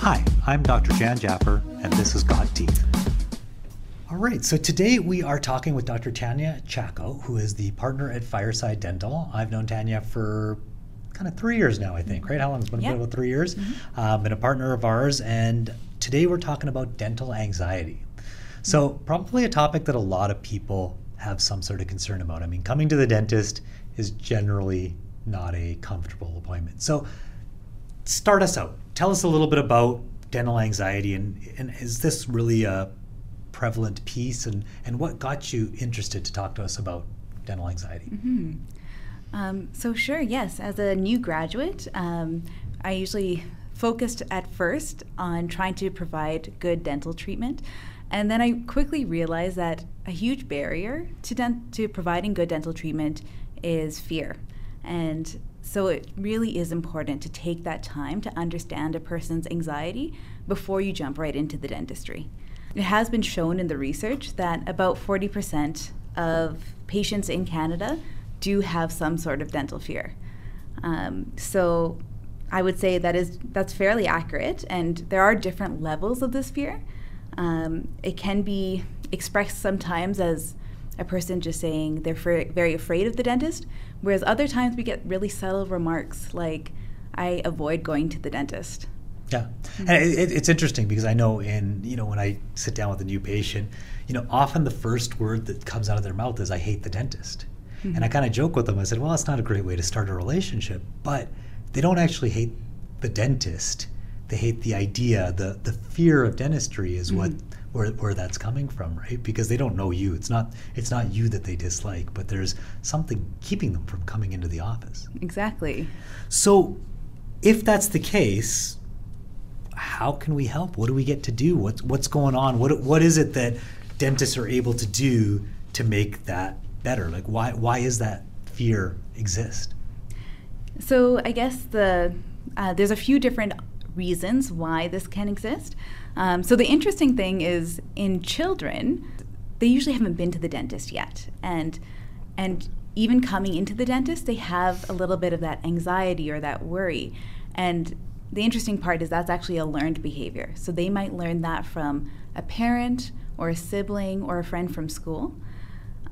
Hi, I'm Dr. Jan Japper, and this is Got Teeth. All right, so today we are talking with Dr. Tanya Chaco, who is the partner at Fireside Dental. I've known Tanya for kind of three years now, I think, right? How long? It's been Yeah. about three years. Uh, been a partner of ours, and today we're talking about dental anxiety. So, probably a topic that a lot of people have some sort of concern about. I mean, coming to the dentist is generally not a comfortable appointment. So, start us out. Tell us a little bit about dental anxiety, and, and is this really a prevalent piece, and, and what got you interested to talk to us about dental anxiety? Um, so, sure, yes. As a new graduate, um, I usually focused at first on trying to provide good dental treatment. And then I quickly realized that a huge barrier to, dent- to providing good dental treatment is fear. And so it really is important to take that time to understand a person's anxiety before you jump right into the dentistry. It has been shown in the research that about 40% of patients in Canada do have some sort of dental fear. Um, so I would say that is that's fairly accurate, and there are different levels of this fear. Um, it can be expressed sometimes as a person just saying they're fr- very afraid of the dentist, whereas other times we get really subtle remarks like, "I avoid going to the dentist." Yeah, mm-hmm. and it, it- it's interesting because I know in you know when I sit down with a new patient, you know often the first word that comes out of their mouth is "I hate the dentist," mm-hmm. and I kind of joke with them. I said, "Well, it's not a great way to start a relationship," but they don't actually hate the dentist. They hate the idea, the the fear of dentistry is what where, where that's coming from, right? Because they don't know you. It's not it's not you that they dislike, but there's something keeping them from coming into the office. Exactly. So, if that's the case, how can we help? What do we get to do? What's what's going on? What what is it that dentists are able to do to make that better? Like why why is that fear exist? So I guess the uh, there's a few different reasons why this can exist. Um, so the interesting thing is in children, they usually haven't been to the dentist yet, and and even coming into the dentist, they have a little bit of that anxiety or that worry, and the interesting part is that's actually a learned behavior. So they might learn that from a parent or a sibling or a friend from school.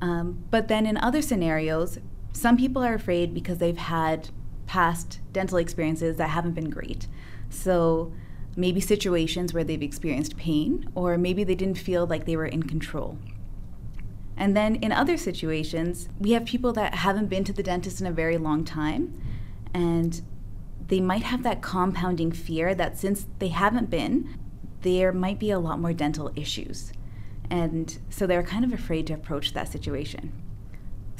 Um, but then in other scenarios, some people are afraid because they've had past dental experiences that haven't been great. So maybe situations where they've experienced pain, or maybe they didn't feel like they were in control. And then in other situations, we have people that haven't been to the dentist in a very long time, and they might have that compounding fear that since they haven't been, there might be a lot more dental issues. And so they're kind of afraid to approach that situation.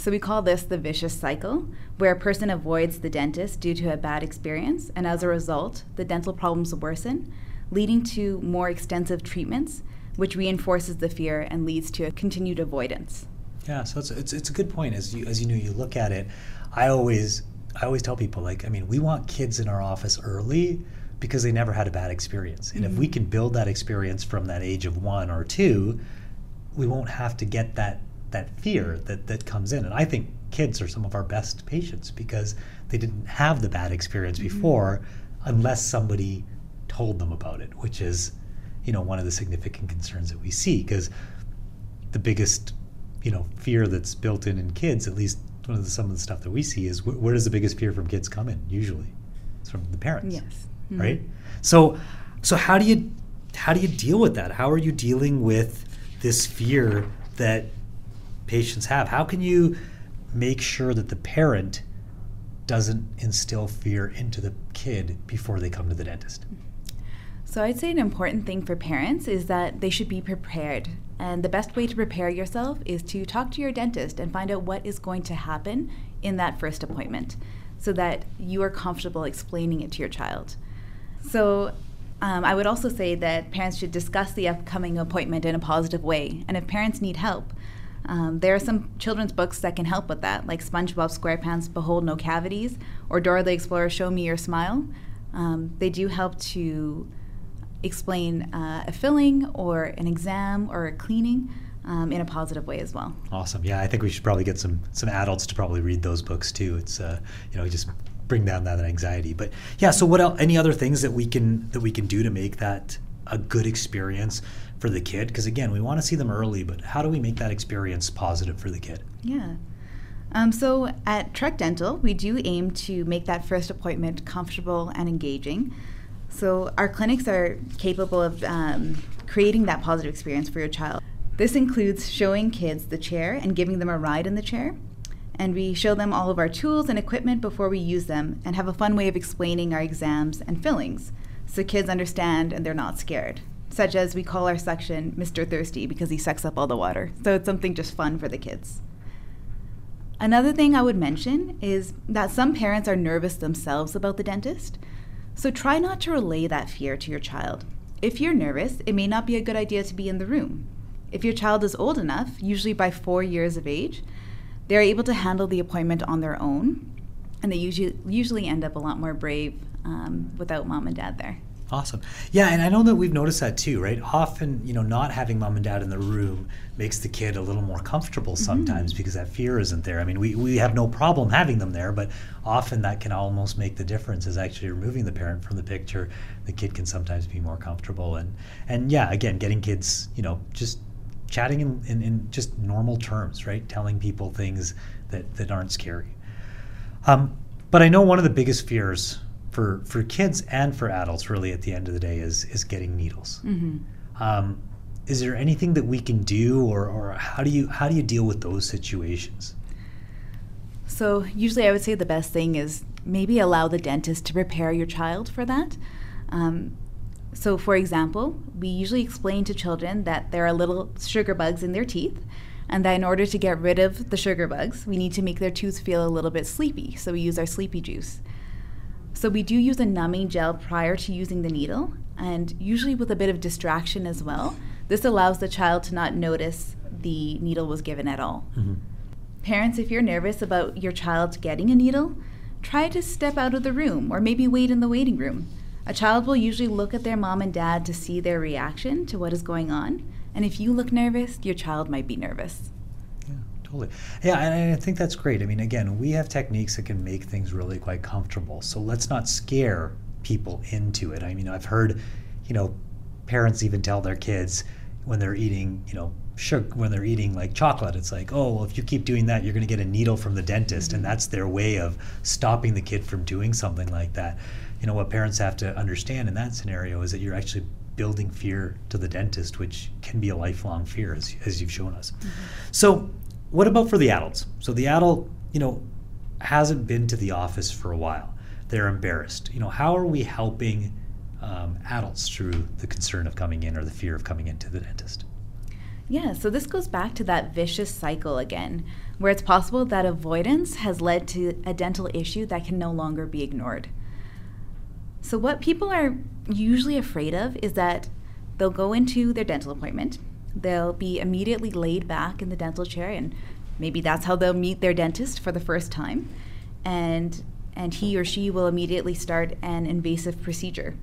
So we call this the vicious cycle, where a person avoids the dentist due to a bad experience, and as a result, the dental problems worsen, leading to more extensive treatments, which reinforces the fear and leads to a continued avoidance. Yeah, so it's, it's, it's a good point. As you as you know, you look at it. I always I always tell people like I mean we want kids in our office early because they never had a bad experience, and if we mm-hmm. can build that experience from that age of one or two, we won't have to get that that fear that that comes in. And I think kids are some of our best patients because they didn't have the bad experience mm-hmm. before, unless somebody told them about it, which is you know one of the significant concerns that we see. Because the biggest you know fear that's built in in kids at least one of the, some of the stuff that we see is wh- where does the biggest fear from kids come in? Usually it's from the parents Yes. Mm-hmm. right? So so how do you how do you deal with that? How are you dealing with this fear that patients have how can you make sure that the parent doesn't instill fear into the kid before they come to the dentist So I'd say an important thing for parents is that they should be prepared. And the best way to prepare yourself is to talk to your dentist and find out what is going to happen in that first appointment so that you are comfortable explaining it to your child. So um, I would also say that parents should discuss the upcoming appointment in a positive way. And if parents need help, um, there are some children's books that can help with that, like SpongeBob SquarePants Behold No Cavities or Dora the Explorer Show Me Your Smile. Um, they do help to explain uh, a filling or an exam or a cleaning um, in a positive way as well. Awesome. Yeah, I think we should probably get some some adults to probably read those books too. It's uh, you know, just bring down that anxiety. But yeah, so what else? Any other things that we can that we can do to make that a good experience for the kid? Because again, we want to see them early, but how do we make that experience positive for the kid? Yeah. Um, so at Trek Dental, we do aim to make that first appointment comfortable and engaging. So our clinics are capable of um, creating that positive experience for your child. This includes showing kids the chair and giving them a ride in the chair. And we show them all of our tools and equipment before we use them and have a fun way of explaining our exams and fillings so kids understand and they're not scared. Such as we call our section Mr. Thirsty because he sucks up all the water. So it's something just fun for the kids. Another thing I would mention is that some parents are nervous themselves about the dentist. So try not to relay that fear to your child. If you're nervous, it may not be a good idea to be in the room. If your child is old enough, usually by four years of age, they're able to handle the appointment on their own, and they usually, usually end up a lot more brave um, without mom and dad there. Awesome. Yeah, and I know that we've noticed that too, right? Often, you know, not having mom and dad in the room makes the kid a little more comfortable mm-hmm. sometimes mm-hmm. because that fear isn't there. I mean, we, we have no problem having them there, but often that can almost make the difference is actually removing the parent from the picture. The kid can sometimes be more comfortable. And, and yeah, again, getting kids, you know, just chatting in, in, in just normal terms, right? Telling people things that, that aren't scary. Um, but I know one of the biggest fears for for kids and for adults really at the end of the day is is getting needles. Mm-hmm. um, is there anything that we can do or, or how do you how do you deal with those situations? So usually i would say the best thing is maybe allow the dentist to prepare your child for that. Um, so for example we usually explain to children that there are little sugar bugs in their teeth and that in order to get rid of the sugar bugs we need to make their tooth feel a little bit sleepy. So we use our sleepy juice so we do use a numbing gel prior to using the needle, and usually with a bit of distraction as well. This allows the child to not notice the needle was given at all. Mm-hmm. Parents, if you're nervous about your child getting a needle, try to step out of the room or maybe wait in the waiting room. A child will usually look at their mom and dad to see their reaction to what is going on. And if you look nervous, your child might be nervous. Totally. Yeah, and I think that's great. I mean, again, we have techniques that can make things really quite comfortable. So let's not scare people into it. I mean, I've heard, you know, parents even tell their kids when they're eating, you know, sugar, when they're eating like chocolate, it's like, oh, well, if you keep doing that, you're going to get a needle from the dentist. Mm-hmm. And that's their way of stopping the kid from doing something like that. You know, what parents have to understand in that scenario is that you're actually building fear to the dentist, which can be a lifelong fear, as, as you've shown us. Mm-hmm. So, what about for the adults? So the adult, you know, hasn't been to the office for a while. They're embarrassed. You know, how are we helping um, adults through the concern of coming in or the fear of coming into the dentist? Yeah, so this goes back to that vicious cycle again, where it's possible that avoidance has led to a dental issue that can no longer be ignored. So, what people are usually afraid of is that they'll go into their dental appointment, they'll be immediately laid back in the dental chair and maybe that's how they'll meet their dentist for the first time. And and he or she will immediately start an invasive procedure.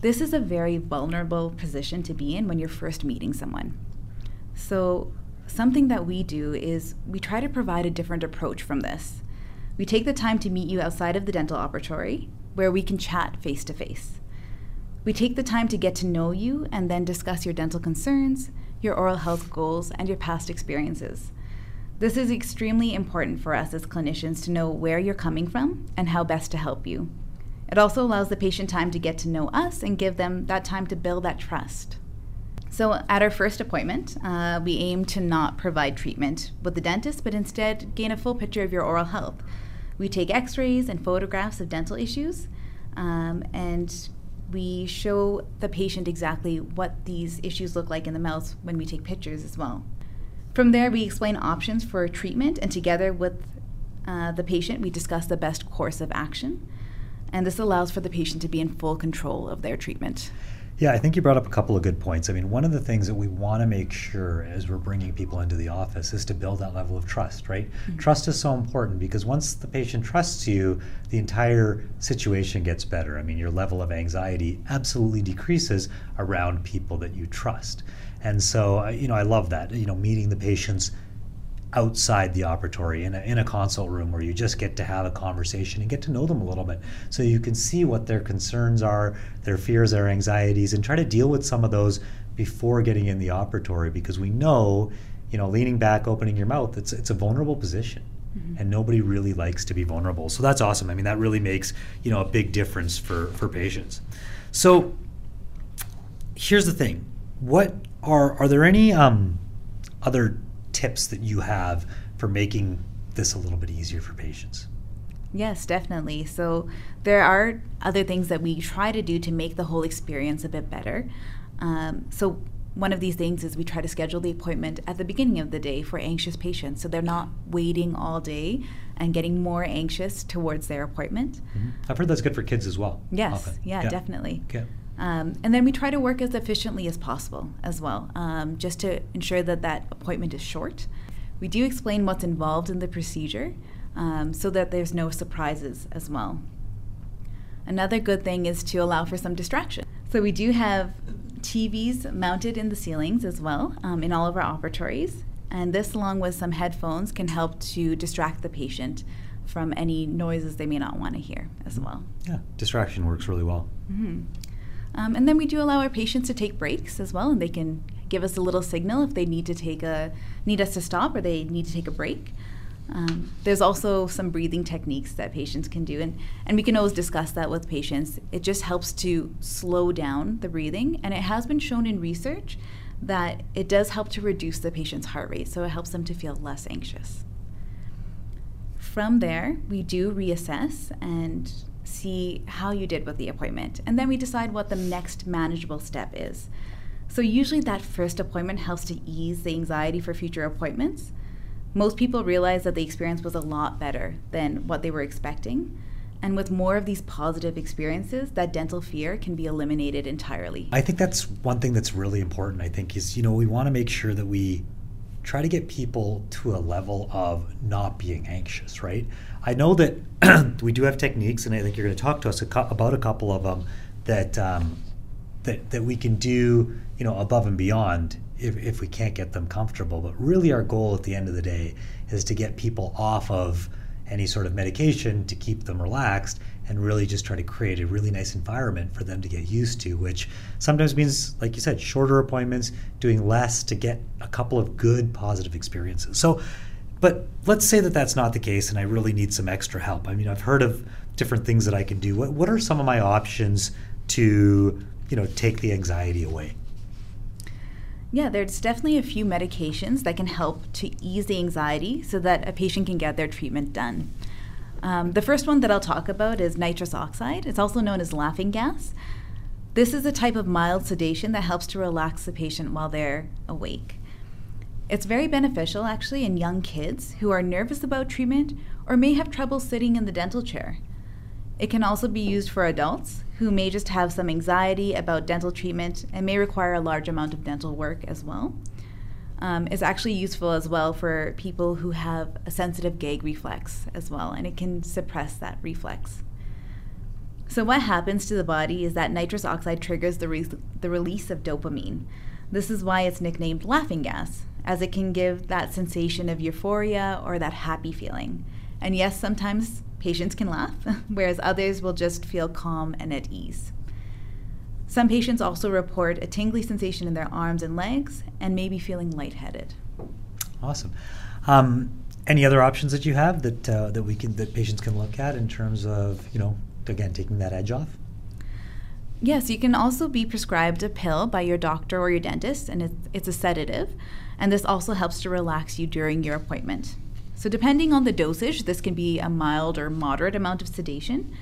This is a very vulnerable position to be in when you're first meeting someone. So something that we do is we try to provide a different approach from this. We take the time to meet you outside of the dental operatory where we can chat face to face we take the time to get to know you and then discuss your dental concerns, your oral health goals, and your past experiences. This is extremely important for us as clinicians to know where you're coming from and how best to help you. It also allows the patient time to get to know us and give them that time to build that trust. So, at our first appointment, uh, we aim to not provide treatment with the dentist, but instead gain a full picture of your oral health. We take x rays and photographs of dental issues um, and we show the patient exactly what these issues look like in the mouth when we take pictures as well. From there, we explain options for treatment, and together with uh, the patient, we discuss the best course of action. And this allows for the patient to be in full control of their treatment. Yeah, I think you brought up a couple of good points. I mean, one of the things that we want to make sure as we're bringing people into the office is to build that level of trust, right? Mm-hmm. Trust is so important because once the patient trusts you, the entire situation gets better. I mean, your level of anxiety absolutely decreases around people that you trust. And so, you know, I love that, you know, meeting the patients outside the operatory in a, in a consult room where you just get to have a conversation and get to know them a little bit. So you can see what their concerns are their fears their anxieties and try to deal with some of those before getting in the operatory because we know you know leaning back opening your mouth it's it's a vulnerable position. Mm-hmm. and nobody really likes to be vulnerable. So that's awesome. I mean that really makes you know a big difference for for patients. So here's the thing. What are are there any um, other tips that you have for making this a little bit easier for patients? Yes, definitely. So there are other things that we try to do to make the whole experience a bit better. Um, so one of these things is we try to schedule the appointment at the beginning of the day for anxious patients so they're not waiting all day and getting more anxious towards their appointment. Mm-hmm. I've heard that's good for kids as well. Yes, yeah, yeah, definitely. Okay. Um, and then we try to work as efficiently as possible as well, um, just to ensure that that appointment is short. We do explain what's involved in the procedure um, so that there's no surprises as well. Another good thing is to allow for some distraction. So we do have TVs mounted in the ceilings as well um, in all of our operatories. And this, along with some headphones, can help to distract the patient from any noises they may not want to hear as well. Yeah, distraction works really well. Mm-hmm. Um, and then we do allow our patients to take breaks as well, and they can give us a little signal if they need to take a need us to stop or they need to take a break. Um, there's also some breathing techniques that patients can do, and, and we can always discuss that with patients. It just helps to slow down the breathing, and it has been shown in research that it does help to reduce the patient's heart rate, so it helps them to feel less anxious. From there, we do reassess and see how you did with the appointment, and then we decide what the next manageable step is. So, usually, that first appointment helps to ease the anxiety for future appointments. Most people realize that the experience was a lot better than what they were expecting. And with more of these positive experiences, that dental fear can be eliminated entirely. I think that's one thing that's really important. I think is, you know, we want to make sure that we try to get people to a level of not being anxious, right? I know that we do have techniques, and I think you're going to talk to us about a couple of them that um, that that we can do, you know, above and beyond if, if we can't get them comfortable. But really, our goal at the end of the day is to get people off of any sort of medication to keep them relaxed and really just try to create a really nice environment for them to get used to, which sometimes means, like you said, shorter appointments, doing less to get a couple of good positive experiences. So, but let's say that that's not the case and I really need some extra help. I mean, I've heard of different things that I can do. What, what are some of my options to, you know, take the anxiety away? Yeah, there's definitely a few medications that can help to ease the anxiety so that a patient can get their treatment done. Um, the first one that I'll talk about is nitrous oxide. It's also known as laughing gas. This is a type of mild sedation that helps to relax the patient while they're awake. It's very beneficial actually in young kids who are nervous about treatment or may have trouble sitting in the dental chair. It can also be used for adults who may just have some anxiety about dental treatment and may require a large amount of dental work as well um, is actually useful as well for people who have a sensitive gag reflex as well, and it can suppress that reflex. So, what happens to the body is that nitrous oxide triggers the, re- the release of dopamine. This is why it's nicknamed laughing gas, as it can give that sensation of euphoria or that happy feeling. And yes, sometimes patients can laugh, whereas others will just feel calm and at ease. Some patients also report a tingly sensation in their arms and legs and maybe feeling lightheaded. Awesome. Um, any other options that you have that uh, that we can that patients can look at in terms of you know again taking that edge off? Yes, you can also be prescribed a pill by your doctor or your dentist, and it's, it's a sedative, and this also helps to relax you during your appointment. So, depending on the dosage, this can be a mild or moderate amount of sedation,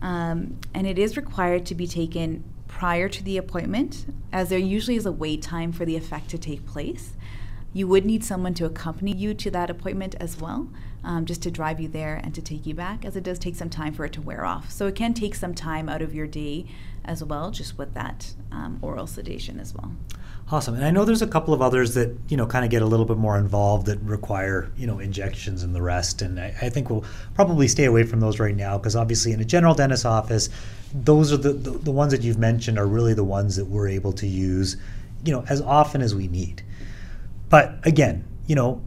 um, and it is required to be taken prior to the appointment, as there usually is a wait time for the effect to take place. You would need someone to accompany you to that appointment as well, um, just to drive you there and to take you back, as it does take some time for it to wear off. So it can take some time out of your day as well, just with that um, oral sedation as well. Awesome. And I know there's a couple of others that, you know, kind of get a little bit more involved that require, you know, injections and the rest. And I, I think we'll probably stay away from those right now because obviously in a general dentist office, those are the, the, the ones that you've mentioned are really the ones that we're able to use, you know, as often as we need. But again, you know,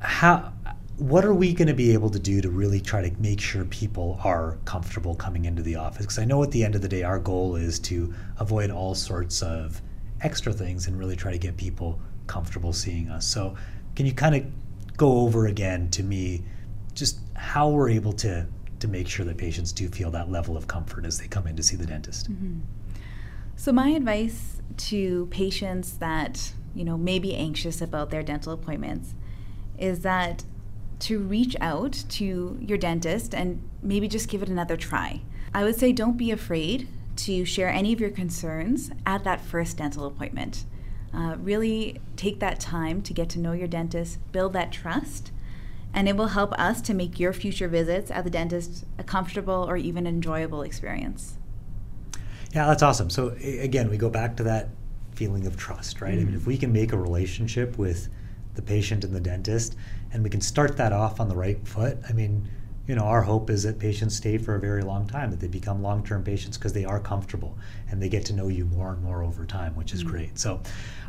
how what are we going to be able to do to really try to make sure people are comfortable coming into the office? Because I know at the end of the day, our goal is to avoid all sorts of extra things and really try to get people comfortable seeing us. So, can you kind of go over again to me just how we're able to to make sure that patients do feel that level of comfort as they come in to see the dentist? Mm-hmm. So, my advice to patients that you know may be anxious about their dental appointments is that to reach out to your dentist and maybe just give it another try. I would say don't be afraid to share any of your concerns at that first dental appointment. Uh, really take that time to get to know your dentist, build that trust, and it will help us to make your future visits at the dentist a comfortable or even enjoyable experience. Yeah, that's awesome. So, again, we go back to that feeling of trust, right? Mm-hmm. I mean, if we can make a relationship with the patient and the dentist, and we can start that off on the right foot. I mean, you know, our hope is that patients stay for a very long time, that they become long term patients because they are comfortable and they get to know you more and more over time, which is mm-hmm. great. So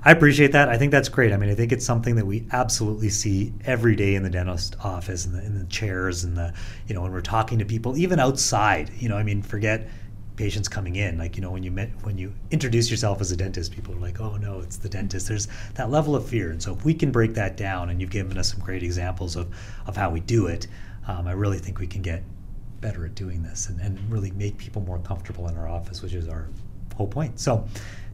I appreciate that. I think that's great. I mean, I think it's something that we absolutely see every day in the dentist office and in, in the chairs and the, you know, when we're talking to people, even outside, you know, I mean, forget patients coming in like you know when you met when you introduce yourself as a dentist people are like oh no it's the dentist there's that level of fear and so if we can break that down and you've given us some great examples of of how we do it um, i really think we can get better at doing this and, and really make people more comfortable in our office which is our whole point so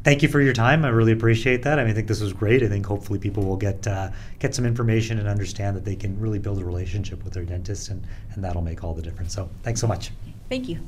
thank you for your time. I really appreciate that. I mean, I think this was great. I think hopefully people will get uh, get some information and understand that they can really build a relationship with their dentist, and, and that'll make all the difference. So, thanks so much. Thank you.